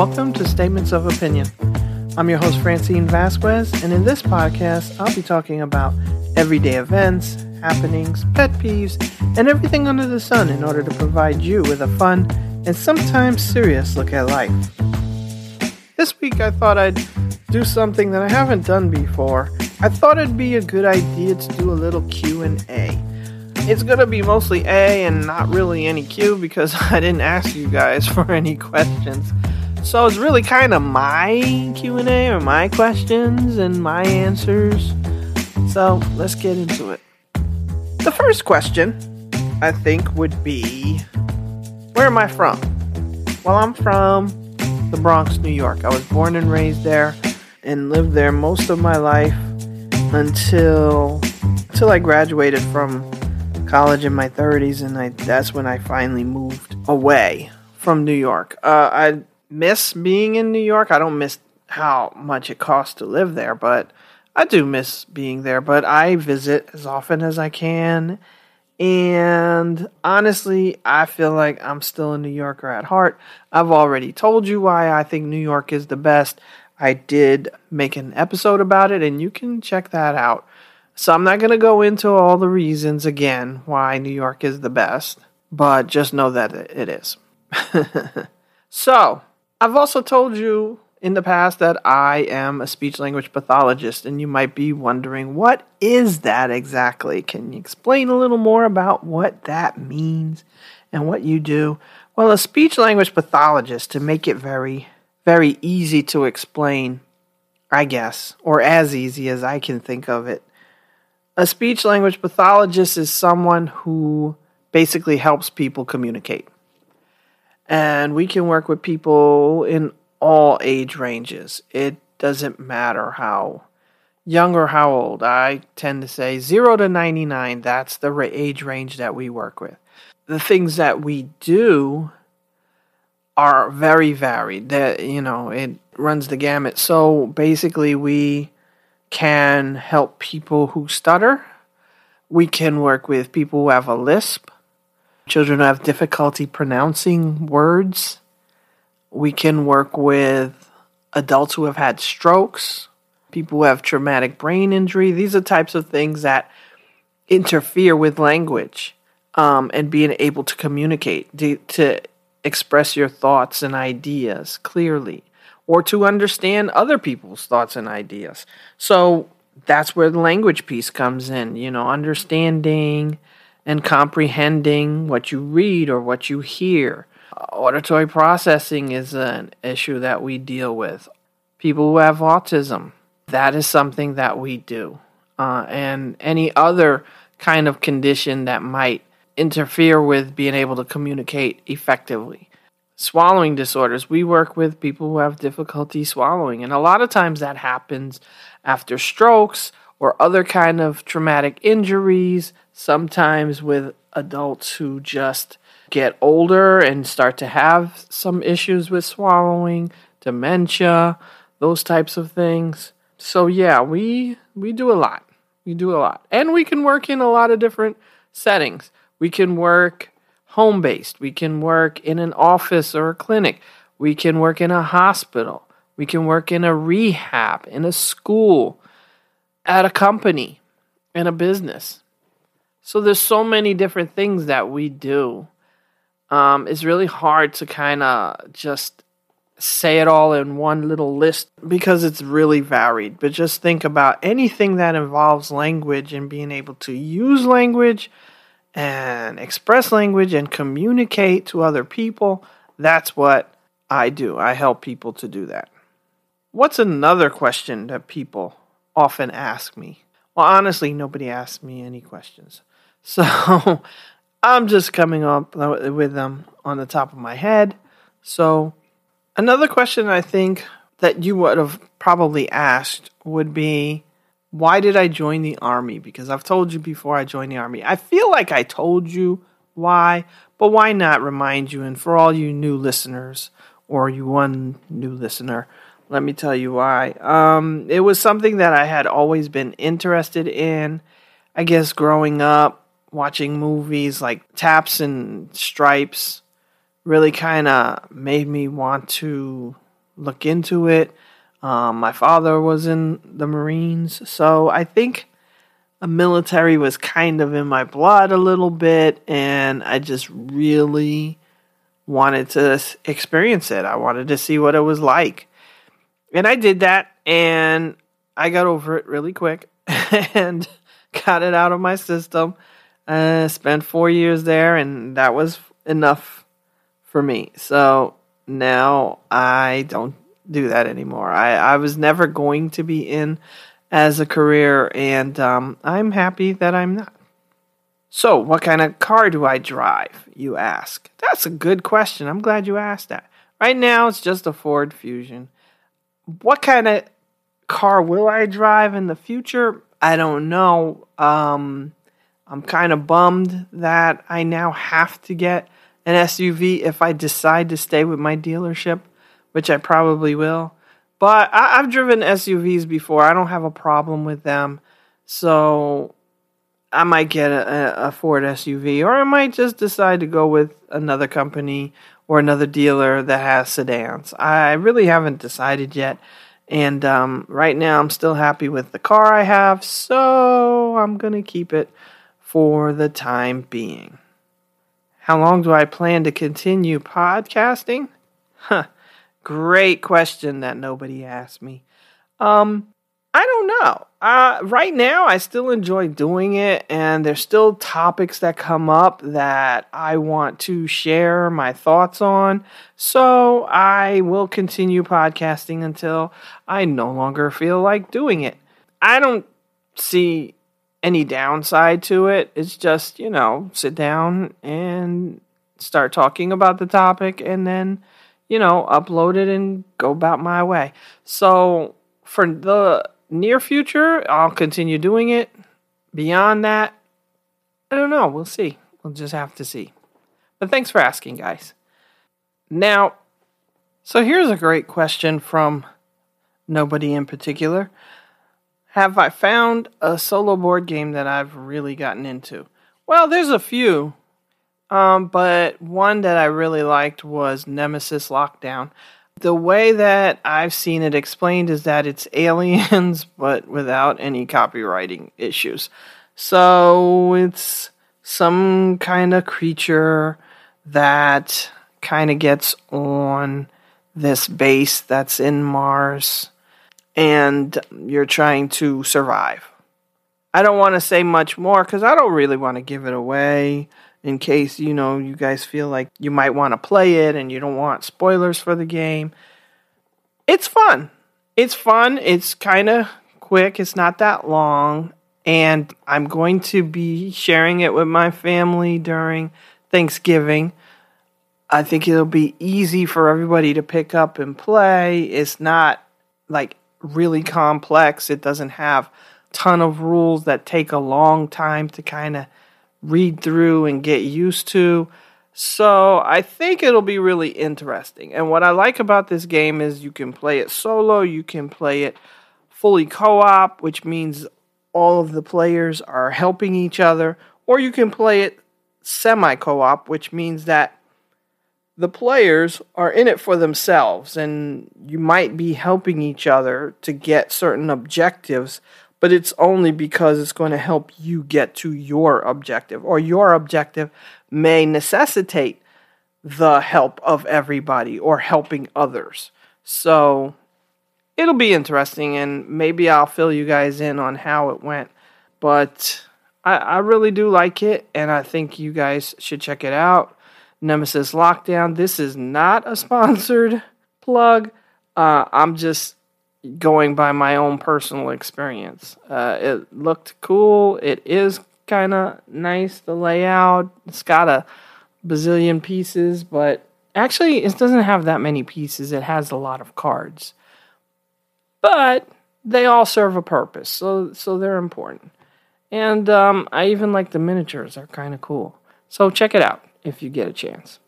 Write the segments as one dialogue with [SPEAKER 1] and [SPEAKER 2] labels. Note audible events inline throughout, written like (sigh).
[SPEAKER 1] Welcome to Statements of Opinion. I'm your host, Francine Vasquez, and in this podcast, I'll be talking about everyday events, happenings, pet peeves, and everything under the sun in order to provide you with a fun and sometimes serious look at life. This week, I thought I'd do something that I haven't done before. I thought it'd be a good idea to do a little Q&A. It's gonna be mostly A and not really any Q because (laughs) I didn't ask you guys (laughs) for any questions. So it's really kind of my Q&A or my questions and my answers. So let's get into it. The first question I think would be where am I from? Well, I'm from the Bronx, New York. I was born and raised there and lived there most of my life until until I graduated from college in my 30s and I that's when I finally moved away from New York. Uh, I miss being in New York. I don't miss how much it costs to live there, but I do miss being there. But I visit as often as I can. And honestly, I feel like I'm still a New Yorker at heart. I've already told you why I think New York is the best. I did make an episode about it, and you can check that out. So I'm not going to go into all the reasons again why New York is the best, but just know that it is. (laughs) so, I've also told you in the past that I am a speech language pathologist, and you might be wondering, what is that exactly? Can you explain a little more about what that means and what you do? Well, a speech language pathologist, to make it very, very easy to explain, I guess, or as easy as I can think of it, a speech language pathologist is someone who basically helps people communicate. And we can work with people in all age ranges. It doesn't matter how young or how old. I tend to say 0 to 99, that's the age range that we work with. The things that we do are very varied. That you know, it runs the gamut. So basically we can help people who stutter. We can work with people who have a lisp children who have difficulty pronouncing words. We can work with adults who have had strokes, people who have traumatic brain injury. These are types of things that interfere with language um, and being able to communicate, to, to express your thoughts and ideas clearly, or to understand other people's thoughts and ideas. So that's where the language piece comes in, you know, understanding and comprehending what you read or what you hear. Auditory processing is an issue that we deal with. People who have autism, that is something that we do. Uh, and any other kind of condition that might interfere with being able to communicate effectively. Swallowing disorders, we work with people who have difficulty swallowing, and a lot of times that happens after strokes or other kind of traumatic injuries sometimes with adults who just get older and start to have some issues with swallowing, dementia, those types of things. So yeah, we we do a lot. We do a lot. And we can work in a lot of different settings. We can work home based. We can work in an office or a clinic. We can work in a hospital. We can work in a rehab, in a school, at a company, in a business. So there's so many different things that we do. Um, it's really hard to kind of just say it all in one little list because it's really varied. But just think about anything that involves language and being able to use language and express language and communicate to other people. That's what I do. I help people to do that. What's another question that people often ask me? Well, honestly, nobody asks me any questions. (laughs) So I'm just coming up with them on the top of my head. So another question I think that you would have probably asked would be why did I join the army? Because I've told you before I joined the army. I feel like I told you why, but why not remind you? And for all you new listeners, or you one new listener, let me tell you why. Um, it was something that I had always been interested in. I guess growing up, watching movies like Taps and Stripes really kind of made me want to look into it. Um, my father was in the Marines, so I think a military was kind of in my blood a little bit, and I just really wanted to experience it. I wanted to see what it was like. And I did that, and I got over it really quick (laughs) and got it out of my system. Uh, spent four years there, and that was enough for me. So now I don't do that anymore. I, I was never going to be in as a career, and um, I'm happy that I'm not. So, what kind of car do I drive? You ask. That's a good question. I'm glad you asked that. Right now, it's just a Ford Fusion. What kind of car will I drive in the future? I don't know. Um, I'm kind of bummed that I now have to get an SUV if I decide to stay with my dealership, which I probably will. But I, have driven SUVs before. I don't have a problem with them. So I might get a, a, Ford SUV, or I might just decide to go with another company or another dealer that has sedans. I really haven't decided yet. And um, right now, I'm still happy with the car I have, so I'm going to keep it for the time being. How long do I plan to continue podcasting? Huh, great question that nobody asked me. Um, I don't know. Uh, right now, I still enjoy doing it, and there's still topics that come up that I want to share my thoughts on. So I will continue podcasting until I no longer feel like doing it. I don't see any downside to it. It's just, you know, sit down and start talking about the topic and then, you know, upload it and go about my way. So for the near future, I'll continue doing it. Beyond that, I don't know. We'll see. We'll just have to see. But thanks for asking, guys. Now, so here's a great question from nobody in particular. Have I found a solo board game that I've really gotten into? Well, there's a few, um, but one that I really liked was Nemesis Lockdown. The way that I've seen it explained is that it's (laughs) aliens, but without any copywriting issues. So it's some kind of creature that kind of gets on this base that's in Mars, and you're trying to survive. I don't want to say much more because I don't really want to give it away in case you know you guys feel like you might want to play it and you don't want spoilers for the game. It's fun. It's fun. It's kind of quick. It's not that long. And I'm going to be sharing it with my family during Thanksgiving. I think it'll be easy for everybody to pick up and play. It's not like really complex. It doesn't have ton of rules that take a long time to kind of read through and get used to. So I think it'll be really interesting. And what I like about this game is you can play it solo, you can play it fully co op, which means all of the players are helping each other, or you can play it semi co op, which means that the players are in it for themselves and you might be helping each other to get certain objectives but it's only because it's going to help you get to your objective, or your objective may necessitate the help of everybody or helping others. So it'll be interesting, and maybe I'll fill you guys in on how it went. But I, I really do like it, and I think you guys should check it out. Nemesis Lockdown. This is not a (laughs) sponsored plug. Uh, I'm just going by my own personal experience. Uh, it looked cool. It is kind of nice, the layout. It's got a bazillion pieces, but actually, it doesn't have that many pieces. It has a lot of cards. But they all serve a purpose, so, so they're important. And um, I even like the miniatures, they're kind of cool. So check it out if you get a chance.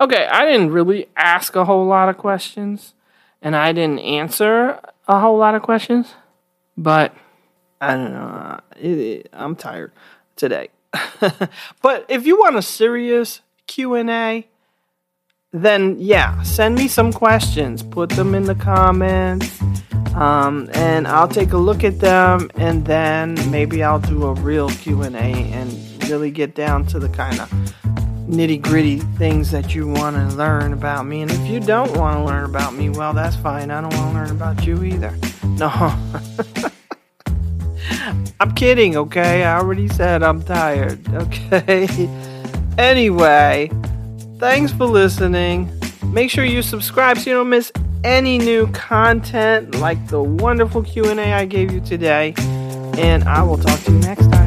[SPEAKER 1] Okay, I didn't really ask a whole lot of questions and I didn't answer a whole lot of questions, but I don't know. It, it, I'm tired today. (laughs) but if you want a serious Q and A, then yeah, send me some questions. Put them in the comments. Um, and I'll take a look at them and then maybe I'll do a real Q&A and really get down to the kind of nitty gritty things that you want to learn about me. And if you don't want to learn about me, well, that's fine. I don't want to learn about you either. (laughs) No. (laughs) I'm kidding, okay? I already said I'm tired, (laughs) okay? anyway, thanks for listening. Make sure you subscribe so you don't miss any new content like the wonderful Q&A I gave you today. And I will talk to you next time.